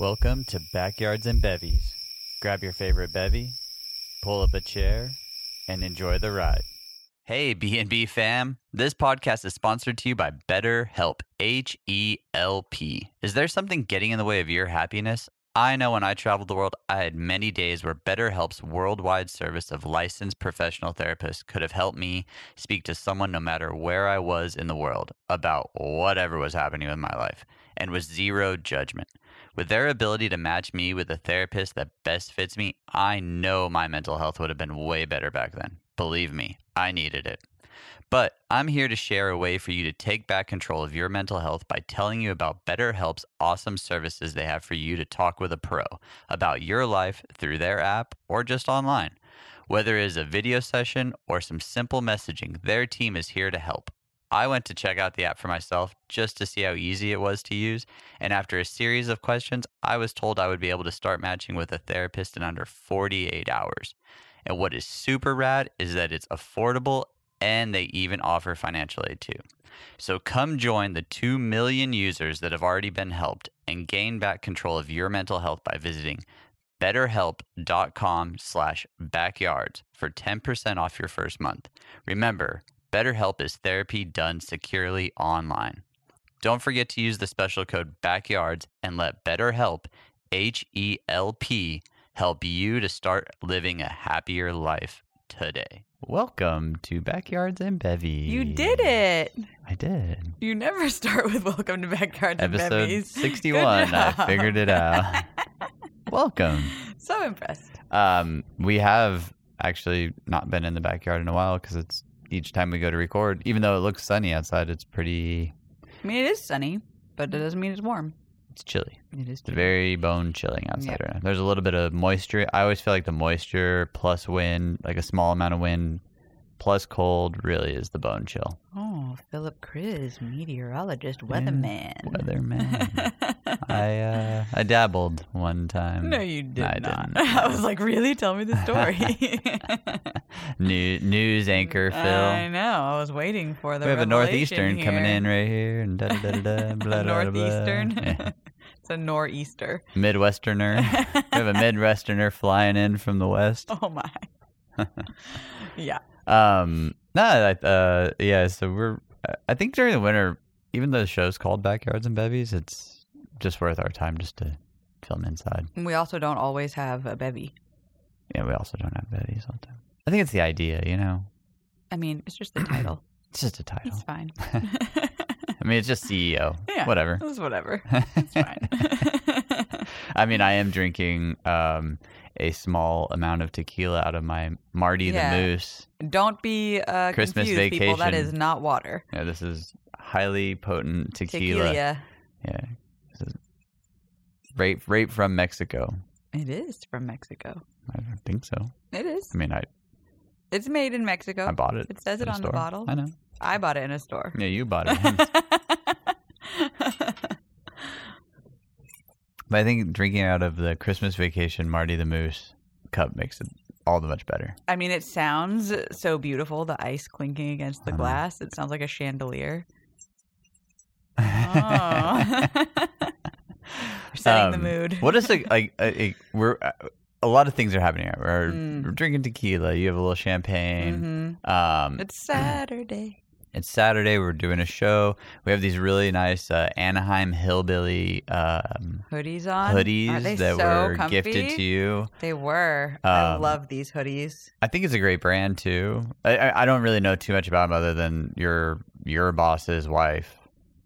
Welcome to Backyards and Bevies. Grab your favorite bevy, pull up a chair, and enjoy the ride. Hey, B&B fam. This podcast is sponsored to you by BetterHelp, H E L P. Is there something getting in the way of your happiness? I know when I traveled the world, I had many days where BetterHelp's worldwide service of licensed professional therapists could have helped me speak to someone no matter where I was in the world about whatever was happening with my life and with zero judgment. With their ability to match me with a therapist that best fits me, I know my mental health would have been way better back then. Believe me, I needed it. But I'm here to share a way for you to take back control of your mental health by telling you about BetterHelp's awesome services they have for you to talk with a pro about your life through their app or just online. Whether it is a video session or some simple messaging, their team is here to help. I went to check out the app for myself just to see how easy it was to use, and after a series of questions, I was told I would be able to start matching with a therapist in under 48 hours. And what is super rad is that it's affordable and they even offer financial aid too. So come join the 2 million users that have already been helped and gain back control of your mental health by visiting betterhelp.com slash backyards for 10% off your first month. Remember, BetterHelp is therapy done securely online. Don't forget to use the special code BACKYARDS and let BetterHelp, H E L P, help you to start living a happier life today. Welcome to Backyards and Bevy. You did it. I did. You never start with "Welcome to Backyards and Episode Bevies." 61. Good I figured it out. Welcome. So impressed. Um, we have actually not been in the backyard in a while because it's each time we go to record, even though it looks sunny outside, it's pretty, I mean, it is sunny, but it doesn't mean it's warm. it's chilly. It is. It's very bone chilling outside Yep. right now. There's a little bit of moisture. I always feel like the moisture plus wind, like a small amount of wind plus cold, really is the bone chill. Oh, Philip Chris, meteorologist, weatherman. Weatherman. I uh, I dabbled one time. no, you did I not. didn't. I was like, really? Tell me the story. New, news anchor Phil. I know. I was waiting for the. we have a northeastern coming in right here, and da da da da. Blah, a blah, blah, northeastern. Yeah. it's a nor'easter. Midwesterner. we have a Midwesterner flying in from the west. Oh my. yeah. Um, no, uh, yeah. So we're. I think during the winter, even though the show's called Backyards and Bevies, it's just worth our time just to film inside. We also don't always have a bevy. Yeah, we also don't have bevies all the time. I think it's the idea, you know. I mean, it's just the title. It's just a title. It's fine. I mean, it's just CEO. Yeah. Whatever. It's whatever. It's fine. I mean, I am drinking um, a small amount of tequila out of my Marty Yeah. the Moose. Don't be uh, Christmas confused, people. That vacation. is not water. Yeah, this is highly potent tequila. Tequila. Yeah, right, right from Mexico. It is from Mexico. I think so. It is. I mean, I It's made in Mexico. I bought it. It says at it a on the store. bottle. I know. I bought it in a store. Yeah, you bought it. but I think drinking out of the Christmas vacation Marty the Moose cup makes it all the much better. I mean, it sounds so beautiful. The ice clinking against the I know. glass. It sounds like a chandelier. Oh. We're setting the Um, mood. What is it like? We're uh, a lot of things are happening. We're, Mm. we're drinking tequila. You have a little champagne. Mhm. Um, It's Saturday. it's Saturday. We're doing a show. We have these really nice uh, Anaheim hillbilly um, Hoodies on. Hoodies that so were comfy? gifted to you. They were. I Um, love these hoodies. I think it's a great brand too. I, I, I don't really know too much about them other than your your boss's wife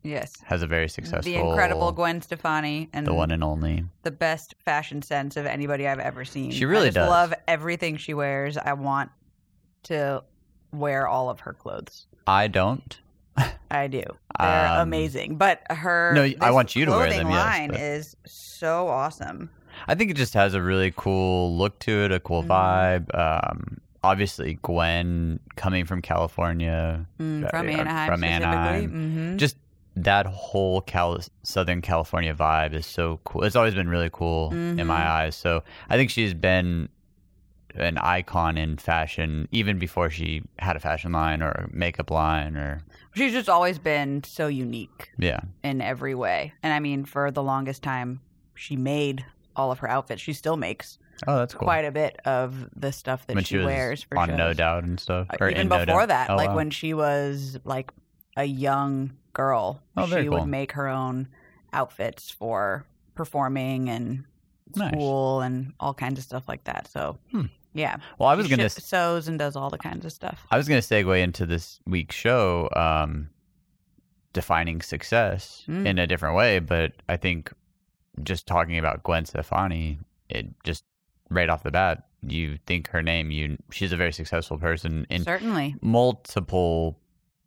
Yes. has a very successful, The incredible Gwen Stefani and the one and only. the best fashion sense of anybody I've ever seen. She really I just does. love everything she wears. I want to wear all of her clothes. I don't. I do. They're Um, amazing. But her No, I want you to wear them, yes, line but- is so awesome. I think it just has a really cool look to it, a cool Mhm. vibe. Um, obviously, Gwen coming from California, Mm, Uh, from yeah, Anaheim from. Anaheim. hmm just that whole Cal- Southern California vibe is so cool. It's always been really cool in Mhm. my eyes. So I think she's been an icon in fashion even before she had a fashion line or makeup line or She's just always been so unique yeah. in every way. And I mean, for the longest time, she made all of her outfits. She still makes Oh, that's cool. quite a bit of the stuff that when she, she wears for on shows. No Doubt and stuff. Uh, Or Even in No before that, Oh, like wow. when she was like a young girl, Oh, she cool. would make her own outfits for performing and Nice. school and all kinds of stuff like that. So, Hmm. yeah. Well, I was gonna sews and does all the kinds of stuff. I was going to segue into this week's show, um, defining success Mm. in a different way, but I think just talking about Gwen Stefani, it just right off the bat, you think her name, you she's a very successful person in Certainly. multiple,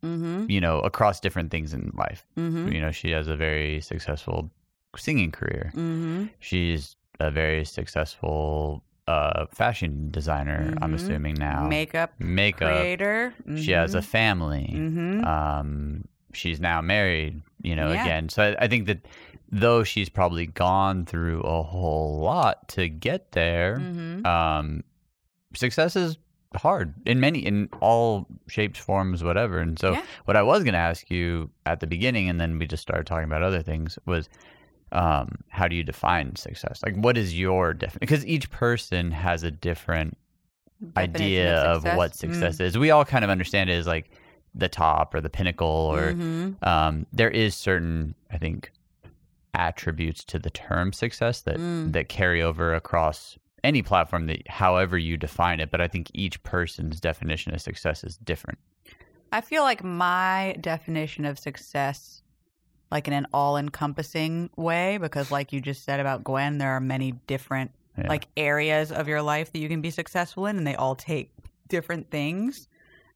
Mm-hmm. you know, across different things in life. Mm-hmm. You know, she has a very successful singing career. Mm-hmm. She's a very successful uh, fashion designer. I'm Mhm. assuming now. Makeup Makeup. creator. She has a family. Mm-hmm. Um, she's now married. You know, Yeah. again. So I, I think that though she's probably gone through a whole lot to get there, mm-hmm. um, success is hard in many in all shapes, forms, whatever. And so Yeah. what I was going to ask you at the beginning, and then we just started talking about other things, was um, how do you define success? Like, what is your definition? Because each person has a different idea of, what Mm. success is. We all kind of understand it as like the top or the pinnacle, or Mhm. um, there is certain, I think, attributes to the term success that Mm. that carry over across any platform that however you define it. But I think each person's definition of success is different. I feel like my definition of success, like in an all encompassing way, because like you just said about Gwen, there are many different Yeah. like areas of your life that you can be successful in, and they all take different things.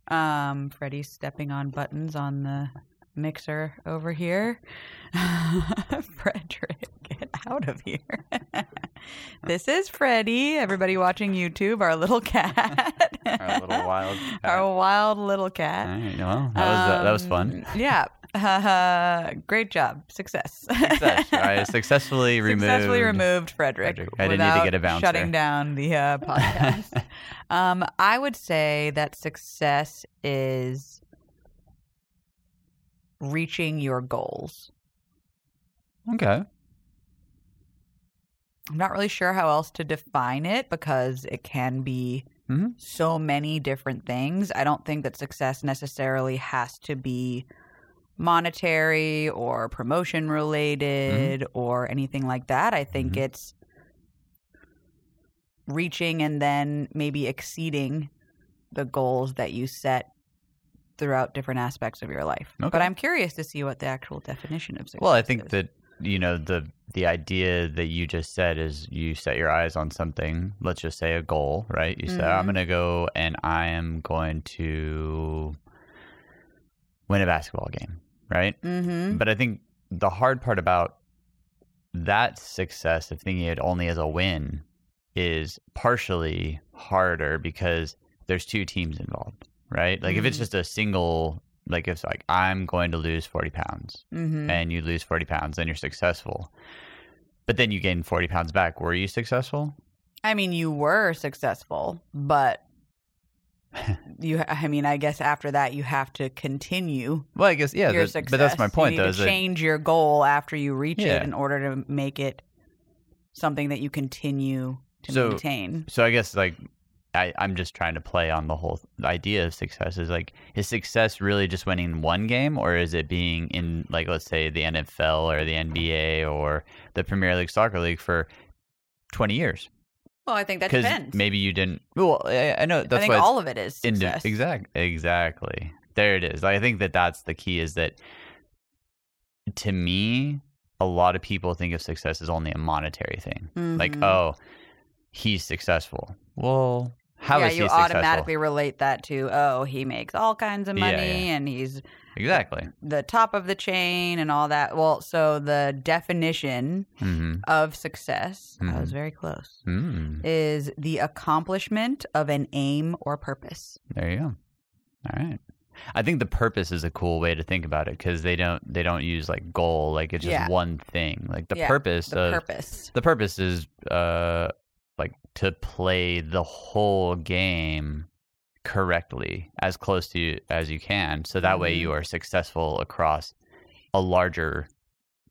Um, Freddie's stepping on buttons on the mixer over here. Frederick, get out of here. this is Freddie. Everybody watching YouTube, our little cat. Our little wild cat. Our wild little cat. Right, well, that was uh, that was fun. Um, Yeah. Uh, great job. Success. Success. I successfully removed. Successfully removed Frederick. Frederick. I didn't need to get a bouncer. Shutting down the uh, podcast. um, I would say that success is reaching your goals. Okay. I'm not really sure how else to define it because it can be Mhm. so many different things. I don't think that success necessarily has to be monetary or promotion related or anything like that. I think Mhm. it's reaching and then maybe exceeding the goals that you set throughout different aspects of your life. Okay. But I'm curious to see what the actual definition of success Well, I think is. that you know the the idea that you just said is you set your eyes on something. Let's just say a goal, right? You say I'm Mhm. going to go and I am going to win a basketball game, right? Mhm. But I think the hard part about that success of thinking it only as a win is partially harder because there's two teams involved, right? Like if it's Mhm. just a single, like if it's like I'm going to lose 40 pounds Mhm. and you lose 40 pounds, then you're successful. But then you gain 40 pounds back. Were you successful? I mean, you were successful, but you. I mean, I guess after that, you have to continue Well, I guess, yeah. your success. but that's my point, you need though. to that, change your goal after you reach Yeah. it in order to make it something that you continue to So- maintain. so I guess, like, I, I'm just trying to play on the whole idea of success. Is like, is success really just winning one game, or is it being in, like, let's say the NFL or the NBA or the Premier League Soccer League for 20 years? Well, I think that Because depends. maybe you didn't. Well, I, I know I that's think why all of it is Indi- success. exact, exactly. There it is. I think that that's the key. Is that to me, a lot of people think of success as only a monetary thing. Like, Mhm. oh, he's successful. Well, how is yeah, you successful? automatically relate that to oh, he makes all kinds of money yeah. and he's Exactly. the top of the chain and all that. Well, so the definition hmm of success, I was Mhm. very close, Mm, is the accomplishment of an aim or purpose. there you go. All right. I think the purpose is a cool way to think about it because they don't they don't use like goal like it's just Yeah. one thing. Like the Yeah, purpose The of purpose. the purpose is uh like to play the whole game correctly as close to you as you can so that way you are successful across a larger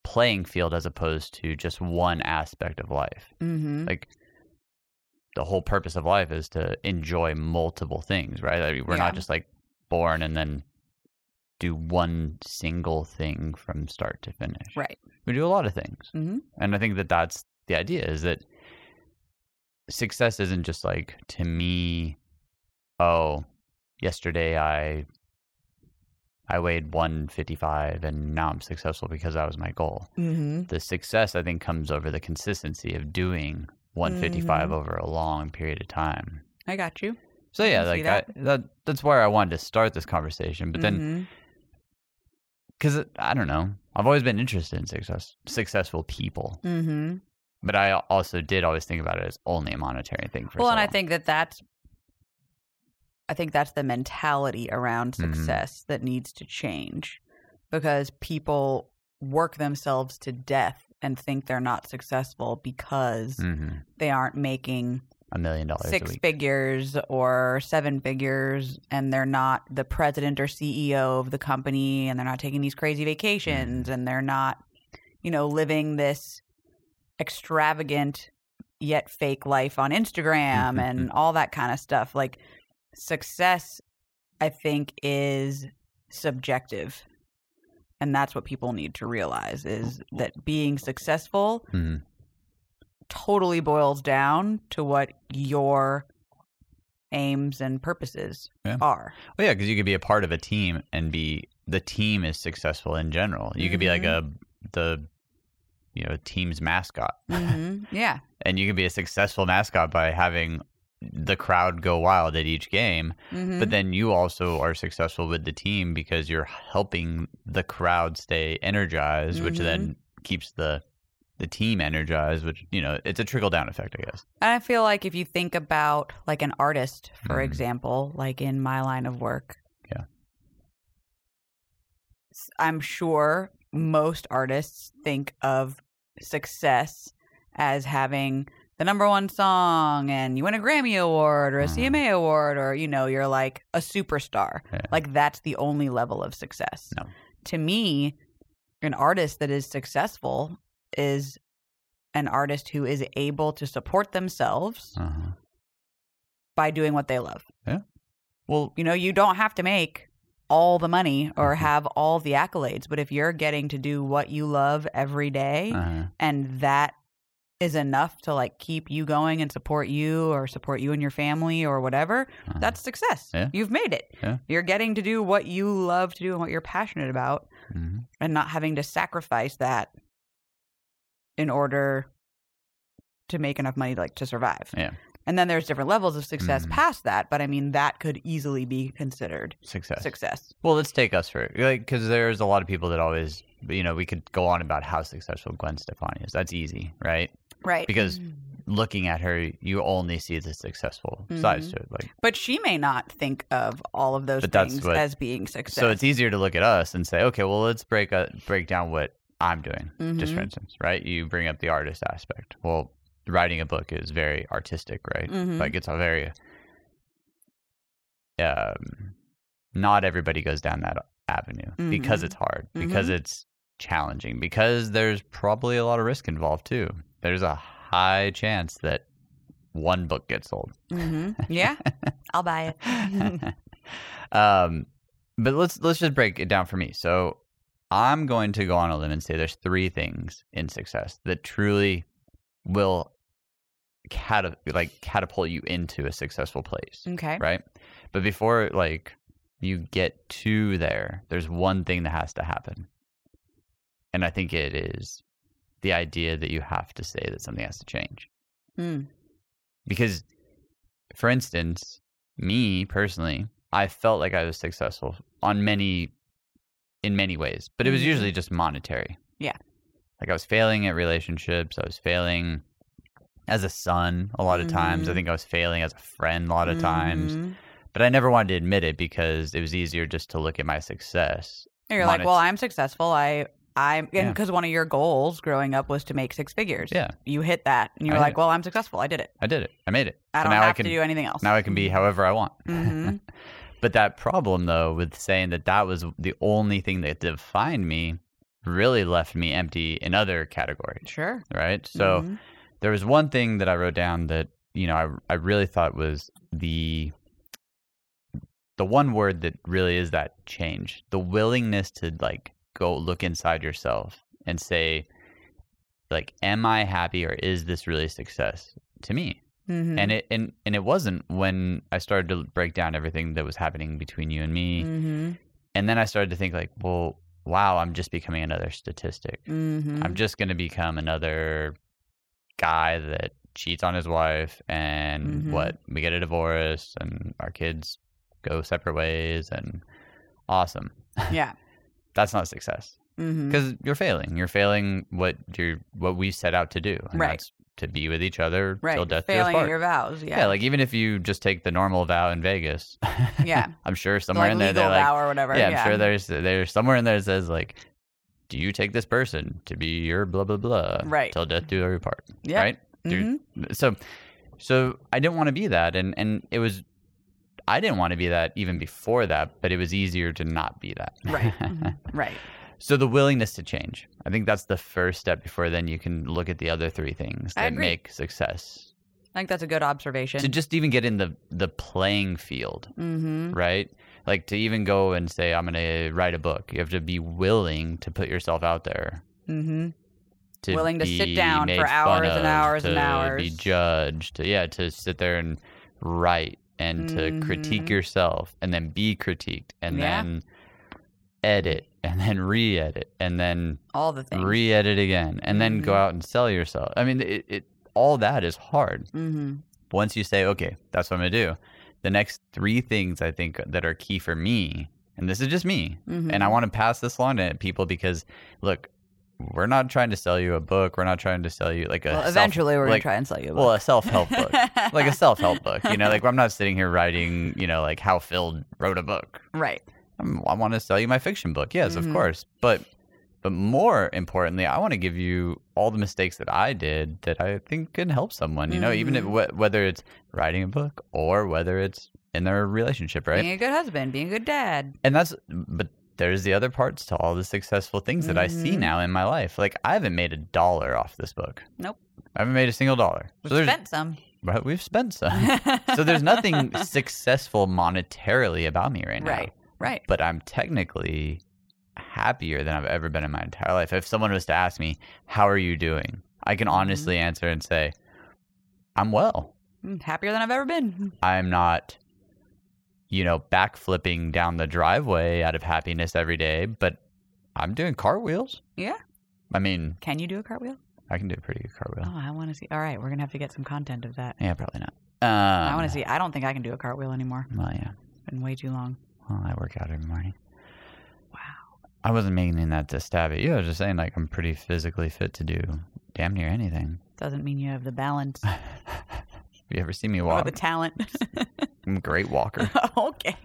playing field as opposed to just one aspect of life. Mm-hmm. Like the whole purpose of life is to enjoy multiple things, right? I mean, we're Yeah. not just like born and then do one single thing from start to finish. Right. We do a lot of things. Mm-hmm. And I think that that's the idea is that success isn't just like to me, oh, yesterday I I weighed 155 and now I'm successful because that was my goal. Mm-hmm. The success I think comes over the consistency of doing 155 Mhm. over a long period of time. I got you. So yeah, like that. I, that that's where I wanted to start this conversation, but then Mhm. cuz I don't know, I've always been interested in success successful people. But I also did always think about it as only a monetary thing for well, so and I think that that's, I think that's the mentality around Mhm. success that needs to change, because people work themselves to death and think they're not successful because Mhm. they aren't making a million dollars a six figures or seven figures and they're not the president or CEO of the company and they're not taking these crazy vacations and they're not you know living this extravagant yet fake life on Instagram and all that kind of stuff like success I think is subjective and that's what people need to realize is that being successful Mhm. totally boils down to what your aims and purposes Yeah. are. Well, yeah, because you could be a part of a team and be the team is successful in general. You could be like a the you know team's mascot, hmm Yeah. and you can be a successful mascot by having the crowd go wild at each game. hmm But then you also are successful with the team because you're helping the crowd stay energized, which Mhm. then keeps the the team energized. Which you know it's a trickle down effect, I guess. And I feel like if you think about like an artist, for Mhm. example, like in my line of work. Yeah. I'm sure most artists think of success as having the number one song and you win a Grammy award or a Mhm. CMA award or you know you're like a superstar. Yeah. Like that's the only level of success. No. To me, an artist that is successful is an artist who is able to support themselves Uh-huh. by doing what they love. Yeah. Well, You know, you don't have to make all the money or Mhm. have all the accolades, but if you're getting to do what you love every day uh and that is enough to like keep you going and support you or support you and your family or whatever, uh that's success. Yeah. You've made it. Yeah. You're getting to do what you love to do and what you're passionate about Mhm. and not having to sacrifice that in order to make enough money like to survive. Yeah. And then there's different levels of success Mhm. past that, but I mean that could easily be considered success. success. Well, let's take us for it. like because there's a lot of people that always you know we could go on about how successful Gwen Stefani is. That's easy, right? Right. Because looking at her, you only see the successful sides Mhm. to it. Like but she may not think of all of those things what- as being success. so, it's easier to look at us and say, okay, well, let's break a, break down what I'm doing. Just for Mhm. instance, right? You bring up the artist aspect. Well, writing a book is very artistic, right? Mhm. Like it's a very um, not everybody goes down that avenue because Mhm. it's hard, because Mhm. it's challenging, because there's probably a lot of risk involved too. There's a high chance that one book gets sold. hmm Yeah, I'll buy it. um, but let's let's just break it down for me. So I'm going to go on a limb and say there's three things in success that truly will cata- like catapult you into a successful place, okay. right? But before like you get to there, there's one thing that has to happen, and I think it is the idea that you have to say that something has to change Mm. because for instance me personally i felt like i was successful on many in many ways but it was Mhm. usually just monetary Yeah. like i was failing at relationships i was failing as a son a lot of times i Mhm. think i was failing as a friend a lot of times Mhm. but i never wanted to admit it because it was easier just to look at my success And You're like, well, I'm successful. I, I'm, Yeah. because one of your goals growing up was to make six figures. Yeah. You hit that, and you're I like, well, I'm successful. I did it. i did it i made it I So don't now have i can to do anything else. now i can be however i want Mhm. But that problem, though, with saying that that was the only thing that defined me, really left me empty in other categories, Sure. right? So Mhm. There was one thing that I wrote down that you know I I really thought was the the one word that really is that change, the willingness to like go look inside yourself and say like am I happy or is this really success to me? Mhm. And it and and it wasn't when I started to break down everything that was happening between you and me. Mhm. And then I started to think like, well, wow, I'm just becoming another statistic. Mhm. I'm just going to become another guy that cheats on his wife and Mhm. what we get a divorce and our kids go separate ways and awesome. yeah. That's not success Mhm. because you're failing. You're failing what you're what we set out to do. And Right. That's to be with each other Right. till death do us Failing part. your vows. Yeah. yeah. like even if you just take the normal vow in Vegas. Yeah. I'm sure somewhere like in there they're like or whatever. yeah, I'm sure there's there's somewhere in there that says like, do you take this person to be your blah blah blah Right. till death do every part, Yep. right? Dude, Mhm. So, so I didn't want to be that, and and it was, I didn't want to be that even before that, but it was easier to not be that. Right. Mhm. Right. so the willingness to change, I think that's the first step. Before then, you can look at the other three things that make success. I think that's a good observation. To just even get in the the playing field, mm-hmm. right? Like to even go and say, I'm going to write a book, you have to be willing to put yourself out there. Mm-hmm. To Willing to sit down for hours fun and of, hours and to hours. Be judged. Yeah, to sit there and write and to critique Mhm. yourself and then be critiqued and Yeah. then edit and then re edit and then All the things. re edit again and then go Mhm. out and sell yourself. I mean, it, it all that is hard mm-hmm. once you say, okay, that's what I'm going to do, the next three things I think that are key for me, and this is just me, Mm-hmm. and I want to pass this along to people because, look, we're not trying to sell you a book. We're not trying to sell you like a well, self- eventually we're like, gonna try and sell you a book. well a self help book, like a self help book. You know, like I'm not sitting here writing, you know, like how Phil wrote a book. right. I'm, I want to sell you my fiction book. Yes, Mhm. of course, but but more importantly, I want to give you all the mistakes that I did that I think can help someone. You know, even if, Mhm. wh- whether it's writing a book or whether it's in their relationship, right? Being a good husband, being a good dad. And that's but there's the other parts to all the successful things that I see Mhm. now in my life. Like I haven't made a dollar off this book. Nope. I haven't made a single dollar. We So spent some. but we've spent some. so there's nothing successful monetarily about me right now. Right. Right. But I'm technically happier than I've ever been in my entire life. If someone was to ask me, "How are you doing?" I can Mm-hmm. honestly answer and say, "I'm well. Mm, Happier than I've ever been. I'm not you know, backflipping down the driveway out of happiness every day, but I'm doing cartwheels. Yeah. I mean, Can you do a cartwheel? I can do a pretty good cartwheel. Oh, I want to see. All right, we're gonna have to get some content of that. Yeah, probably not. Um, I want to see. I don't think I can do a cartwheel anymore. Well, yeah. It's been way too long. Well, I work out every morning. I wasn't meaning that to stab at you. I was just saying, like, I'm pretty physically fit to do damn near anything. Doesn't mean you have the balance Have you ever seen me or walk? the talent. I'm a great walker. okay.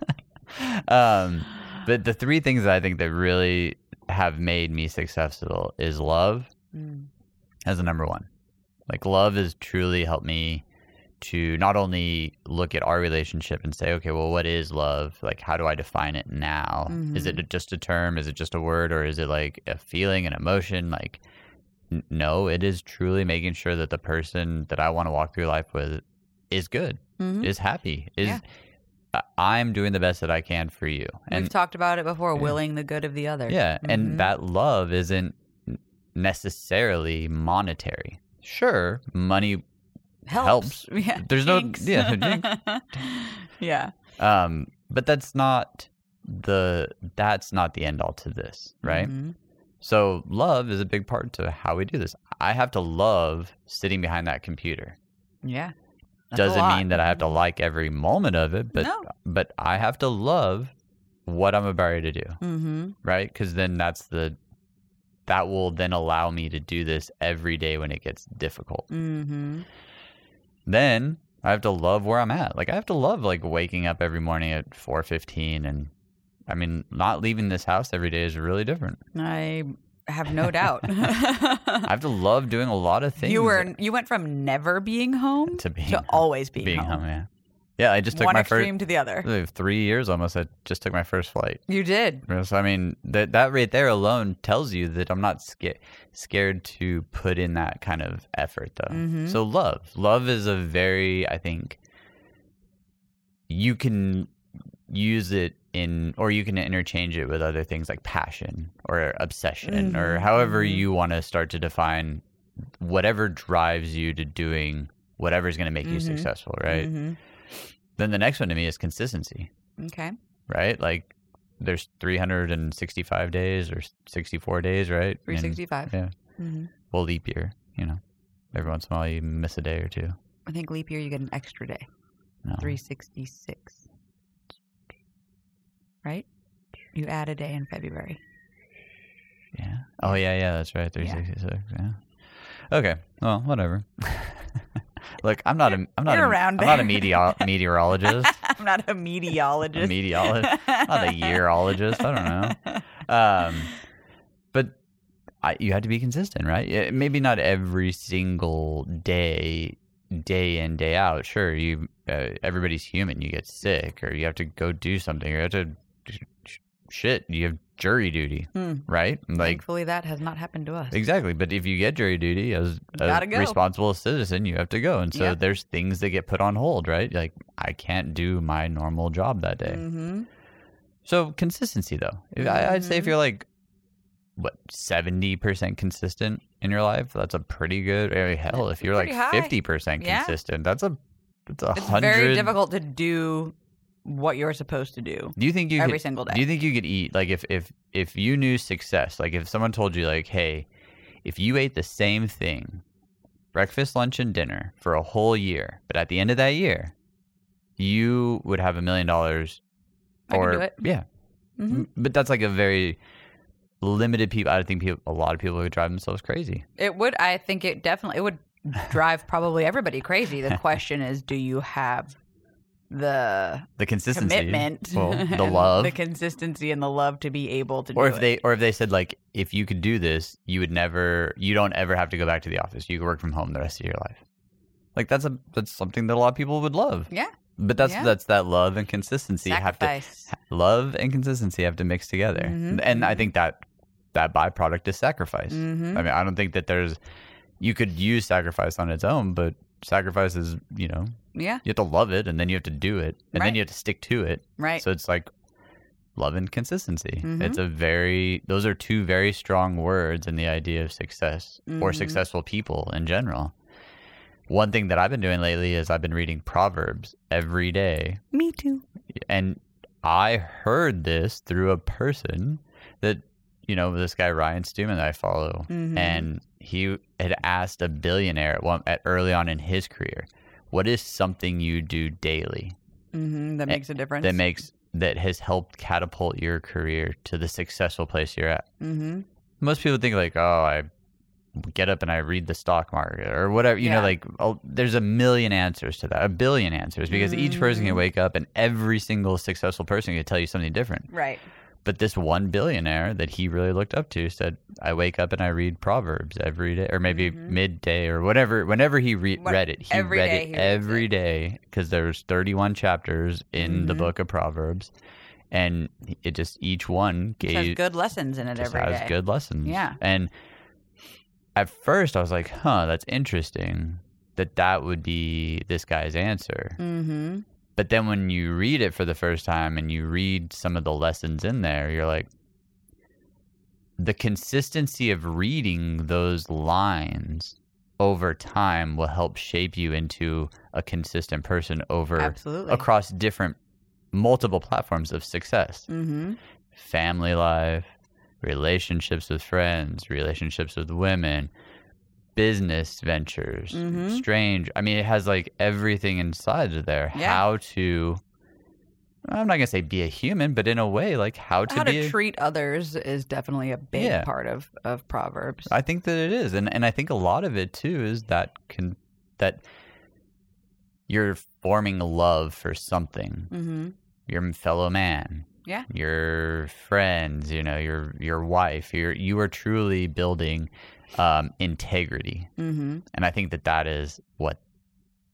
um, but the three things that I think that really have made me successful is love Mm. as the number one. Like love has truly helped me to not only look at our relationship and say, okay, well, what is love? Like, how do I define it now? Is it just a term? Is it just a word? Or is it like a feeling, an emotion? Like, n- no, it is truly making sure that the person that I want to walk through life with is good, Mhm. is happy, is Yeah. I'm doing the best that I can for you. And We've talked about it before. Yeah. Willing the good of the other. yeah, Mhm. and that love isn't necessarily monetary. Sure, money helps. Yeah. There's no- Jinx. yeah, jinx. yeah. um but that's not the that's not the end all to this, right? Mhm. So love is a big part to how we do this. I have to love sitting behind that computer. Yeah. Doesn't mean that I have to like every moment of it, but No. but I have to love what I'm about to do. Mm-hmm. right? Because then that's the that will then allow me to do this every day when it gets difficult. Mm-hmm. Then I have to love where I'm at. Like I have to love like waking up every morning at four fifteen, and I mean, not leaving this house every day is really different. I have no doubt. I have to love doing a lot of things. you were you went from never being home to being to always being, being home. home. Yeah, Yeah, I just took one my first extreme to the other. three years almost. I just took my first flight. You did. So I mean, that that right there alone tells you that I'm not scared scared to put in that kind of effort, though. Mhm. So love, love is a very, I think, you can use it in, or you can interchange it with other things like passion or obsession, or Mhm, however mhm. you want to start to define whatever drives you to doing whatever's going to make you Mhm. successful, right? Then the next one to me is consistency Okay. right? Like there's 365 days or 64 days, right? And- 365. yeah. hmm Well, leap year, you know. Every once in a while you miss a day or two. I think leap year you get an extra day. No. 366. Right? You add a day in February. Yeah. Oh yeah, yeah, that's right. 366. Yeah. Okay. Well, whatever. Look, I'm not a I'm not You're a, around I'm not a meteor, meteorologist, I'm not a meteorologist. a meteorologist, not a yearologist. I don't know. Um, but I, you had to be consistent, right? Maybe not every single day, day in day out. Sure, you uh, everybody's human. You get sick, or you have to go do something, or you have to sh- sh- shit. You have jury duty, Hmm. right? Like Thankfully, that has not happened to us. exactly. But if you get jury duty as a go. responsible citizen, you have to go. And so there's things that get put on hold, right? Like I can't do my normal job that day. Mm-hmm. So consistency, though, I, I'd say if Mhm. you're like what seventy percent consistent in your life, that's a pretty good. I hell, if you're like high. fifty percent consistent, that's a that's a It's hundred. very difficult to do what you're supposed to do Do you think you every could, single day. Do you think you could eat like if if if you knew success, like if someone told you like, hey, if you ate the same thing, breakfast, lunch, and dinner for a whole year, but at the end of that year, you would have a million dollars. Or do it. yeah, Mhm. But that's like a very limited people. I think people, a lot of people would drive themselves crazy. It would. I think it definitely. It would drive probably everybody crazy. The question is, do you have the The consistency, commitment, well, the love, the consistency, and the love to be able to or do if it. they, or if they said like, if you could do this, you would never, you don't ever have to go back to the office. You could work from home the rest of your life. Like that's a that's something that a lot of people would love. yeah, But that's Yeah. that's that love and consistency have to love and consistency have to mix together. Mhm, And I mhm. think that that byproduct is sacrifice. Mhm. I mean, I don't think that there's you could use sacrifice on its own, but sacrifice is, you know, Yeah, you have to love it and then you have to do it and then you have to stick to it. right. So it's like love and consistency. Mhm. It's a very those are two very strong words in the idea of success or Mhm. successful people in general. One thing that I've been doing lately is I've been reading Proverbs every day Me too. and I heard this through a person that you know this guy Ryan Stewman that I follow, Mhm. and he had asked a billionaire at one at early on in his career, "What is something you do daily hmm That makes a difference. that makes that has helped catapult your career to the successful place you're at?" hmm Most people think like, "Oh, I." Get up and I read the stock market or whatever. You know, like oh, there's a million answers to that, a billion answers because each person can Mhm. wake up and every single successful person can tell you something different. Right. But this one billionaire that he really looked up to said, "I wake up and I read Proverbs every day, or maybe Mhm. midday, or whatever. Whenever he re- What- read it, he every read day it he every day because there's 31 chapters in the Mhm. book of Proverbs, and it just each one gave good lessons in it just every has day. good lessons. Yeah. and at first I was like, "Huh, that's interesting." That that would be this guy's answer. Mm-hmm. But then when you read it for the first time and you read some of the lessons in there, you're like, the consistency of reading those lines over time will help shape you into a consistent person over Absolutely. across different multiple platforms of success Mm-hmm. family life relationships with friends relationships with women business ventures Mhm. strange i mean it has like everything inside of there Yeah. how to i'm not gonna say be a human but in a way like how to How to a- treat others is definitely a big Yeah. part of, of Proverbs. i think that it is and and i think a lot of it too is that can that you're forming a love for something mm-hmm. your fellow man Yeah. your friends you know your your wife you're you are truly building um integrity Mm-hmm. and i think that that is what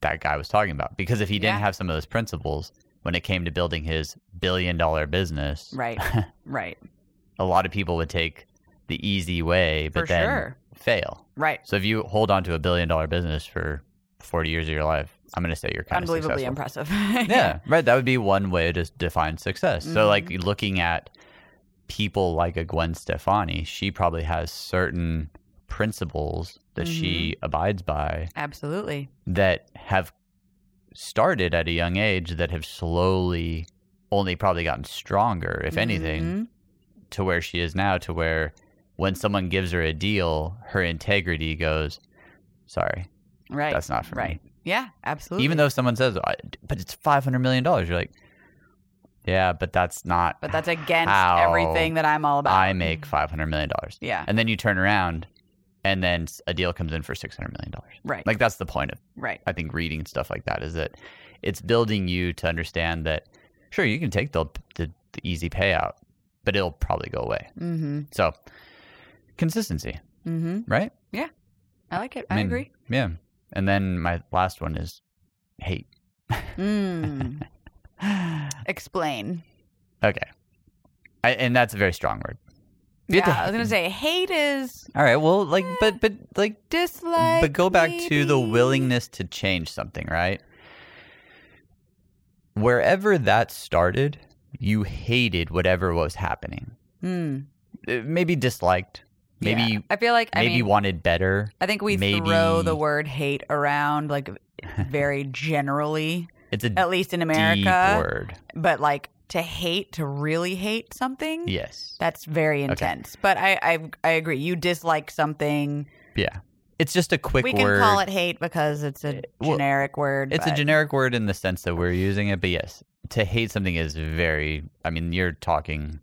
that guy was talking about. Because if he didn't Yeah. have some of those principles when it came to building his billion dollar business, Right. right. a lot of people would take the easy way, but For then sure. fail. Right. So if you hold on to a billion dollar business for 40 years of your life, I'm going to say you're kind of Unbelievably successful. impressive. Yeah, right. That would be one way to define success. So, like Mm-hmm. looking at people like a Gwen Stefani, she probably has certain principles that she Mm-hmm. abides by Absolutely. that have started at a young age that have slowly only probably gotten stronger, if anything, Mhm. to where she is now, to where when someone gives her a deal, her integrity goes, sorry, Right. that's not for right. me. Yeah, absolutely. Even though someone says, but it's $500 million, you're like, yeah, but that's not but that's against everything that I'm all about. I make $500 million. Yeah. And then you turn around and then a deal comes in for $600 million. Right. Like that's the point of, right. I think, reading stuff like that is that it's building you to understand that, sure, you can take the, the, the easy payout, but it'll probably go away. Mm-hmm. So consistency, Mm-hmm. right? Yeah, I like it. I, mean, agree. Yeah. And then my last one is hate. Mm. Explain. Okay. I, and that's a very strong word. You Yeah, I was gonna say hate is All right. Well, like, but, but, like, dislike. but go back to the willingness to change something, right? Wherever that started, you hated whatever was happening. Mm. Uh, Maybe disliked. Maybe Yeah. I feel like maybe I mean, wanted better. I think we maybe- throw the word hate around like very generally, It's a at least in America. word. But like to hate, to really hate something, Yes. that's very intense. But I, I I agree. You dislike something. Yeah. It's just a quick we can word. call it hate because it's a well, generic word. It's a generic word in the sense that we're using it, but yes, to hate something is very. I mean, you're talking.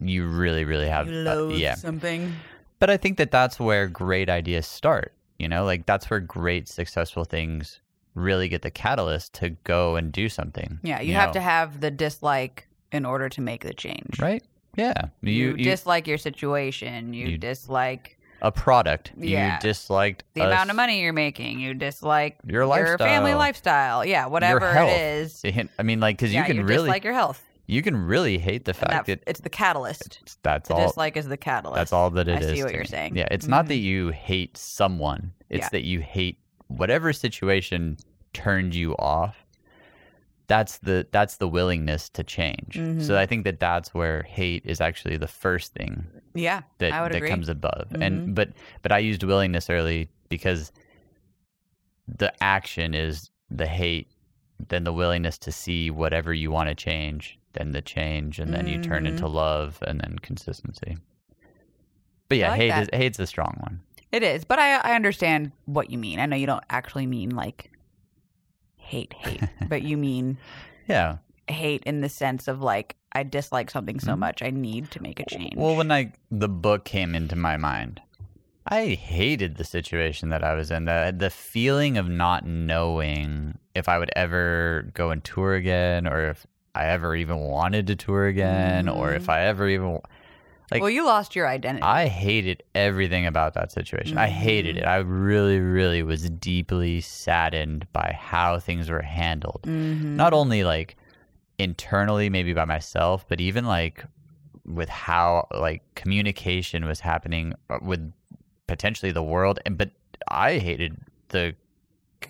You really, really have. You uh, yeah, something. but I think that that's where great ideas start. You know, like that's where great successful things really get the catalyst to go and do something. Yeah, you, have know, to have the dislike in order to make the change. right. Yeah, You, you, you dislike your situation. You, you- dislike a product. Yeah. You disliked the amount of money you're making. You dislike Your lifestyle, your family lifestyle. Yeah, whatever it is. I mean, like, because yeah, you can you really, dislike your health. you can really hate the fact that, that it's the catalyst. that's The all. dislike is the catalyst. That's all that I it is. see what you're me. saying. Yeah, it's not Mhm. that you hate someone. It's Yeah. that you hate whatever situation turned you off. That's the that's the willingness to change. Mhm. So I think that that's where hate is actually the first thing Yeah, that I would that agree. comes above. Mhm. And but but I used willingness early because the action is the hate, then the willingness to see whatever you want to change, then the change, and then you turn Mhm. into love, and then consistency. But yeah, like hate that. is hate's a strong one. It is, but I I understand what you mean. I know you don't actually mean like hate, hate, but you mean Yeah. hate in the sense of like I dislike something so Mhm. much I need to make a change. Well, when I the book came into my mind, I hated the situation that I was in. The the feeling of not knowing if I would ever go and tour again, or if I ever even wanted to tour again, or if I ever even like- well, you lost your identity. I hated everything about that situation. I hated Mm-hmm. it. I really, really was deeply saddened by how things were handled. Mhm. Not only like internally, maybe by myself, but even like with how like communication was happening uh, with potentially the world. And but I hated the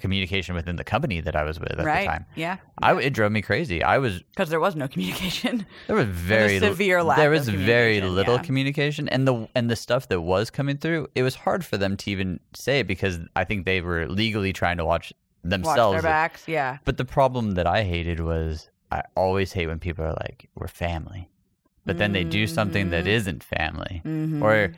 communication within the company that I was with at right? the time. Yeah, I, it drove me crazy. I was because there was no communication. there was very li- severe lack There was very little yeah. communication, and the and the stuff that was coming through, it was hard for them to even say because I think they were legally trying to watch Watch themselves. their backs. Yeah, But the problem that I hated was I always hate when people are like, "We're family," but then they do something that Mhm. isn't family, Mhm. or.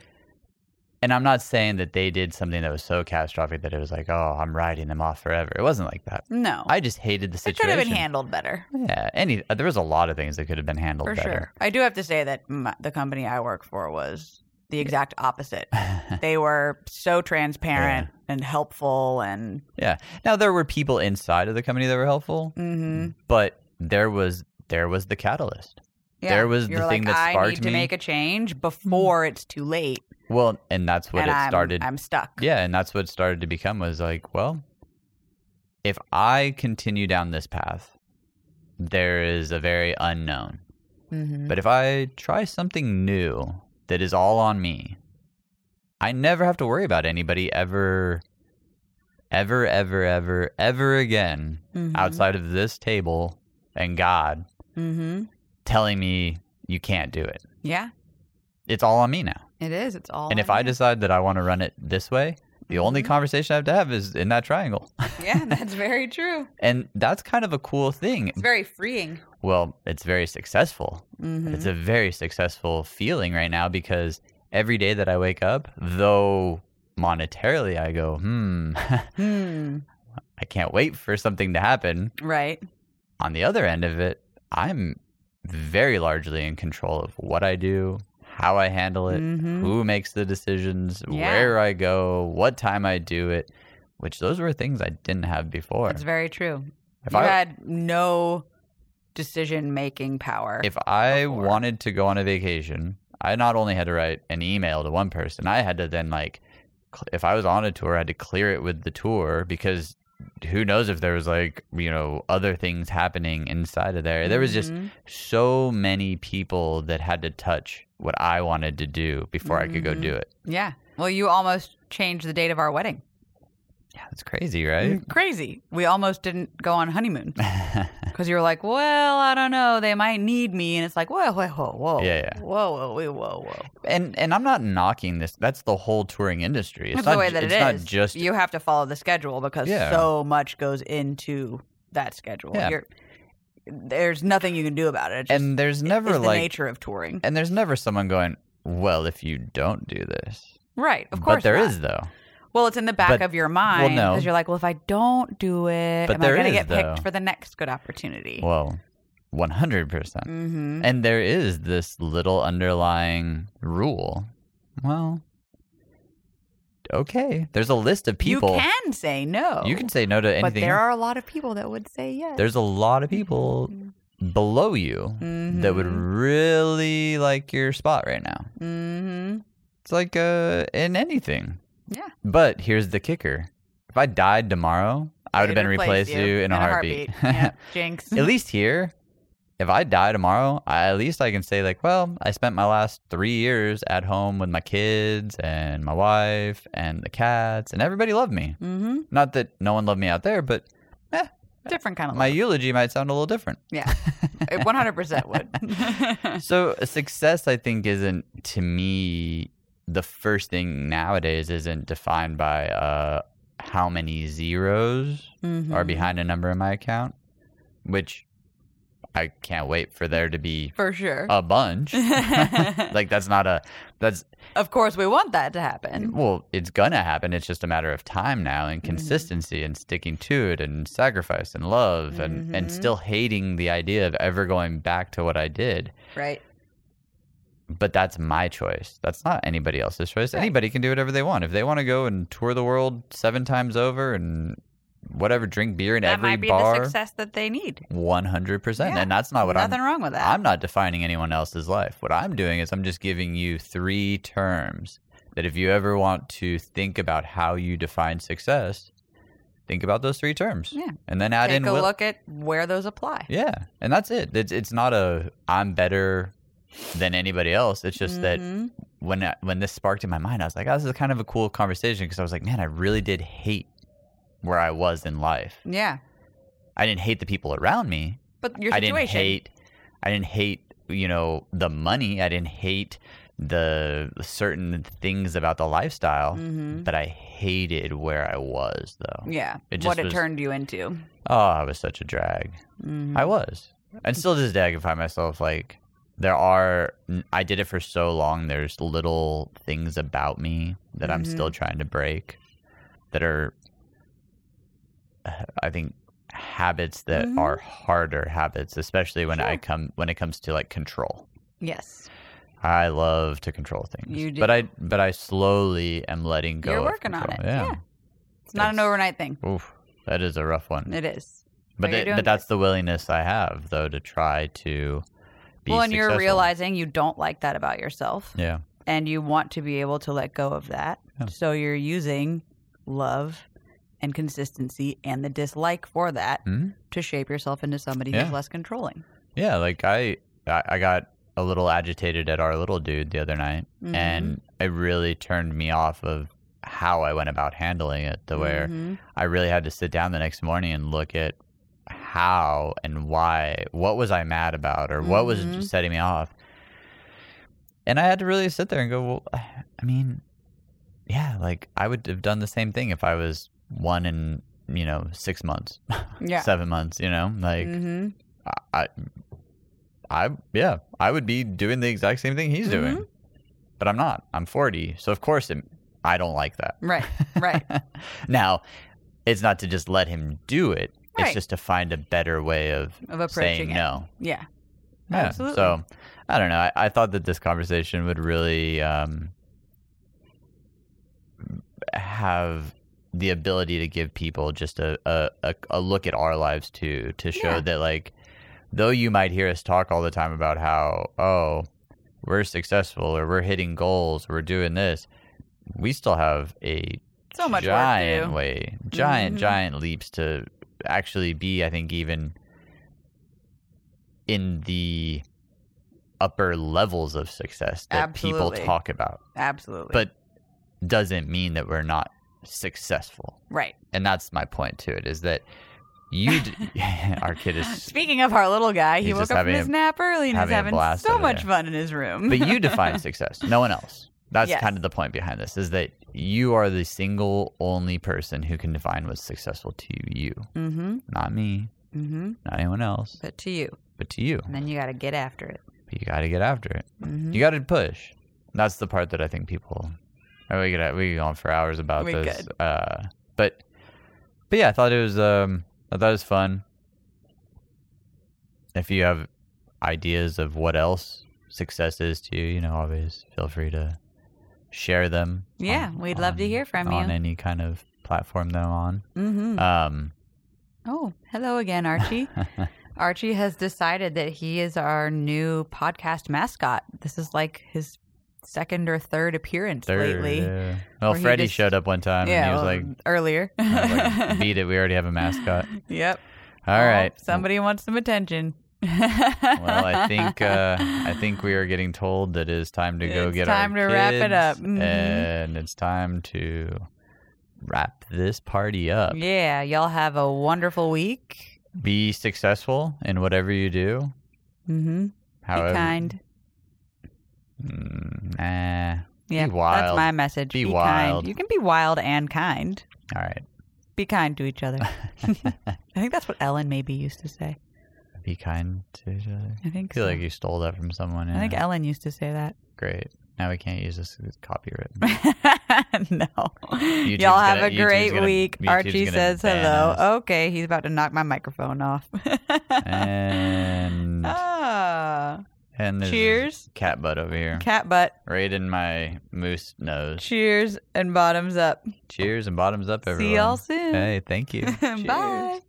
And I'm not saying that they did something that was so catastrophic that it was like, oh, I'm writing them off forever. It wasn't like that. no, I just hated the situation. it could have been handled better. Yeah, any there was a lot of things that could have been handled For better. sure. I do have to say that my, the company I work for was the exact opposite. they were so transparent and helpful and Yeah. Now there were people inside of the company that were helpful, mhm. but there was there was the catalyst. yeah. There was the You're thing like, that I sparked need to me." make a change before it's too late. Well, and that's what and it I'm, started. I'm stuck. yeah, and that's what started to become was like, well, if I continue down this path, there is a very unknown. Mm-hmm. But if I try something new that is all on me, I never have to worry about anybody ever, ever, ever, ever, ever again Mm-hmm. outside of this table and God Mm-hmm. telling me you can't do it. Yeah, It's all on me now. It is. It's all. and if I decide that I want to run it this way, the only Mhm. conversation I have to have is in that triangle. yeah, that's very true. and that's kind of a cool thing. It's very freeing. Well, it's very successful. Mm-hmm. It's a very successful feeling right now because every day that I wake up, though monetarily I go, hmm, hmm. I can't wait for something to happen. Right. On the other end of it, I'm very largely in control of what I do, how I handle it, Mhm. who makes the decisions, Yeah. where I go, what time I do it, which those were things I didn't have before. That's very true. If you I- had no decision making power. if I before. wanted to go on a vacation, I not only had to write an email to one person, I had to then like, if I was on a tour, I had to clear it with the tour because who knows if there was like you know other things happening inside of there. There was just Mhm. so many people that had to touch what I wanted to do before I could go do it. yeah. Well, you almost changed the date of our wedding. Yeah, it's crazy, right? Mm, crazy. We almost didn't go on honeymoon because you were like, "Well, I don't know. They might need me," and it's like, "Whoa, whoa, whoa, whoa, Yeah, yeah. whoa, whoa, whoa, whoa, whoa." and and I'm not knocking this. That's the whole touring industry. It's That's not, the way that it's it not just you have to follow the schedule because Yeah. so much goes into that schedule. Yeah. You're, there's nothing you can do about it. Just, and there's never the like nature of touring, and there's never someone going, well, if you don't do this. right? Of course, but there not. is though. Well, it's in the back But- of your mind no. because you're like, well, if I don't do it, But am I going to get picked for the next good opportunity? Well, one hundred percent. mm-hmm. And there is this little underlying rule. Well, okay. There's a list of people. You can say no. You can say no to anything. but there are a lot of people that would say yes. There's a lot of people below you that would really like your spot right now. Mm-hmm. It's like uh, in anything. Yeah. But here's the kicker: if I died tomorrow, I would have been replaced you, in, a heartbeat. yeah. Jinx. at least here, if I die tomorrow, I, at least I can say like, well, I spent my last three years at home with my kids and my wife and the cats, and everybody loved me. mm-hmm. Not that no one loved me out there, but eh, Different kind of my love. eulogy might sound a little different. Yeah. It 100% would. so success, I think, isn't to me the first thing nowadays. Isn't defined by uh, how many zeros Mhm. are behind a number in my account, which I can't wait for there to be For sure. a bunch. like that's not a that's of course, we want that to happen. well, it's gonna happen. It's just a matter of time now Mm-hmm. and consistency and sticking to it and sacrifice and love and and Mhm. still hating the idea of ever going back to what I did. Right. But that's my choice. That's not anybody else's choice. Right. Anybody can do whatever they want. If they want to go and tour the world seven times over and whatever, drink beer in That every might be bar, the success that they need. one hundred percent. And that's not what I'm Nothing wrong with that. I'm not defining anyone else's life. What I'm doing is I'm just giving you three terms that if you ever want to think about how you define success, think about those three terms. Yeah. And then add Take in a will- look at where those apply. Yeah. And that's it. It's it's not a I'm better than anybody else. It's just that Mhm. when I, when this sparked in my mind, I was like, oh, this is kind of a cool conversation because I was like, man, I really did hate where I was in life. Yeah. I didn't hate the people around me. But your situation. I didn't hate. I didn't hate. You know the money. I didn't hate the certain things about the lifestyle. Mhm. But I hated where I was, though. Yeah. It what it was- turned you into. Oh, I was such a drag. Mhm. I was, and still to this day, I can find myself like there are. I did it for so long. There's little things about me that I'm still trying to break. That are, I think, habits that Mhm. are harder habits, especially when I come when it comes to like control. Yes. I love to control things, You do. but I but I slowly am letting go. You're working on it. Yeah. Yeah. It's not an overnight thing. Oof, that is a rough one. It is. but but that's the willingness I have though to try to. Well, and you're realizing you don't like that about yourself. Yeah. and you want to be able to let go of that. Yeah. So you're using love and consistency and the dislike for that Mhm. to shape yourself into somebody Yeah. who's less controlling. Yeah, like I, I got a little agitated at our little dude the other night, Mhm. and it really turned me off of how I went about handling it. The where Mhm. I really had to sit down the next morning and look at how and why, what was I mad about, or what was Mhm. just setting me off. And I had to really sit there and go, well, I mean, yeah, like I would have done the same thing if I was one in, you know, six months, Yeah. seven months, you know, like hmm I, I, yeah, I would be doing the exact same thing he's doing, Mhm. but I'm not. I'm 40, so of course it, I don't like that. Right. Right. now, it's not to just let him do it. Right. It's just to find a better way of, Of approaching saying it. no. Yeah. Yeah, Absolutely. So I don't know. I, I thought that this conversation would really um, have the ability to give people just a, a, a, look at our lives too, to show Yeah. that like, though you might hear us talk all the time about how oh we're successful or we're hitting goals, we're doing this, we still have a So much giant way, giant Mhm. giant leaps to actually be. I think even in the upper levels of success that people talk about, Absolutely. but doesn't mean that we're not successful. right. And that's my point to it is that you, d- our kid is, Speaking of our little guy, he woke up from his a- nap early and is having a having blast so much there. fun in his room. but you define success, no one else. That's Yes. kind of the point behind this is that you are the single only person who can define what's successful to you, mm-hmm. not me, Mm-hmm. not anyone else, But to you. but to you. And then you got to get after it. But you got to get after it. Mm-hmm. You got to push. That's the part that I think people. oh, we could we could go on for hours about We this. Uh, but but yeah, I thought it was um I thought it was fun. If you have ideas of what else success is to you, you know, always feel free to share them. Yeah, we'd love to hear from on you. On any kind of platform they're on. Mm-hmm. Um, oh, hello again, Archie. Archie has decided that he is our new podcast mascot. This is like his second or third appearance third, lately. yeah. Well, Freddie just- showed up one time yeah, and he was well, like, earlier. Was like, beat it. We already have a mascot. yep. All Oh, right. Somebody wants some attention. Well, I think uh, I think we are getting told that it is time to go It's get time our to wrap it up. Mhm. and it's time to wrap this party up. Yeah, y'all have a wonderful week. Be successful in whatever you do. Mm-hmm. However, Be kind. Mm, nah. Yeah, wild. that's my message. Be kind. wild. You can be wild and kind. All right. Be kind to each other. I think that's what Ellen maybe used to say. Be kind to each other. I think I feel so. like you stole that from someone. I think. Ellen used to say that. Great. Now we can't use this as copyright. no. YouTube's Y'all have gonna- a great gonna- week. YouTube's Archie says hello. us. Okay, he's about to knock my microphone off. and ah, and there's Cheers. cat butt over here. cat butt. right in my moose nose. Cheers and bottoms up. Cheers and bottoms up, everyone. See y'all soon. Hey, thank you. Bye.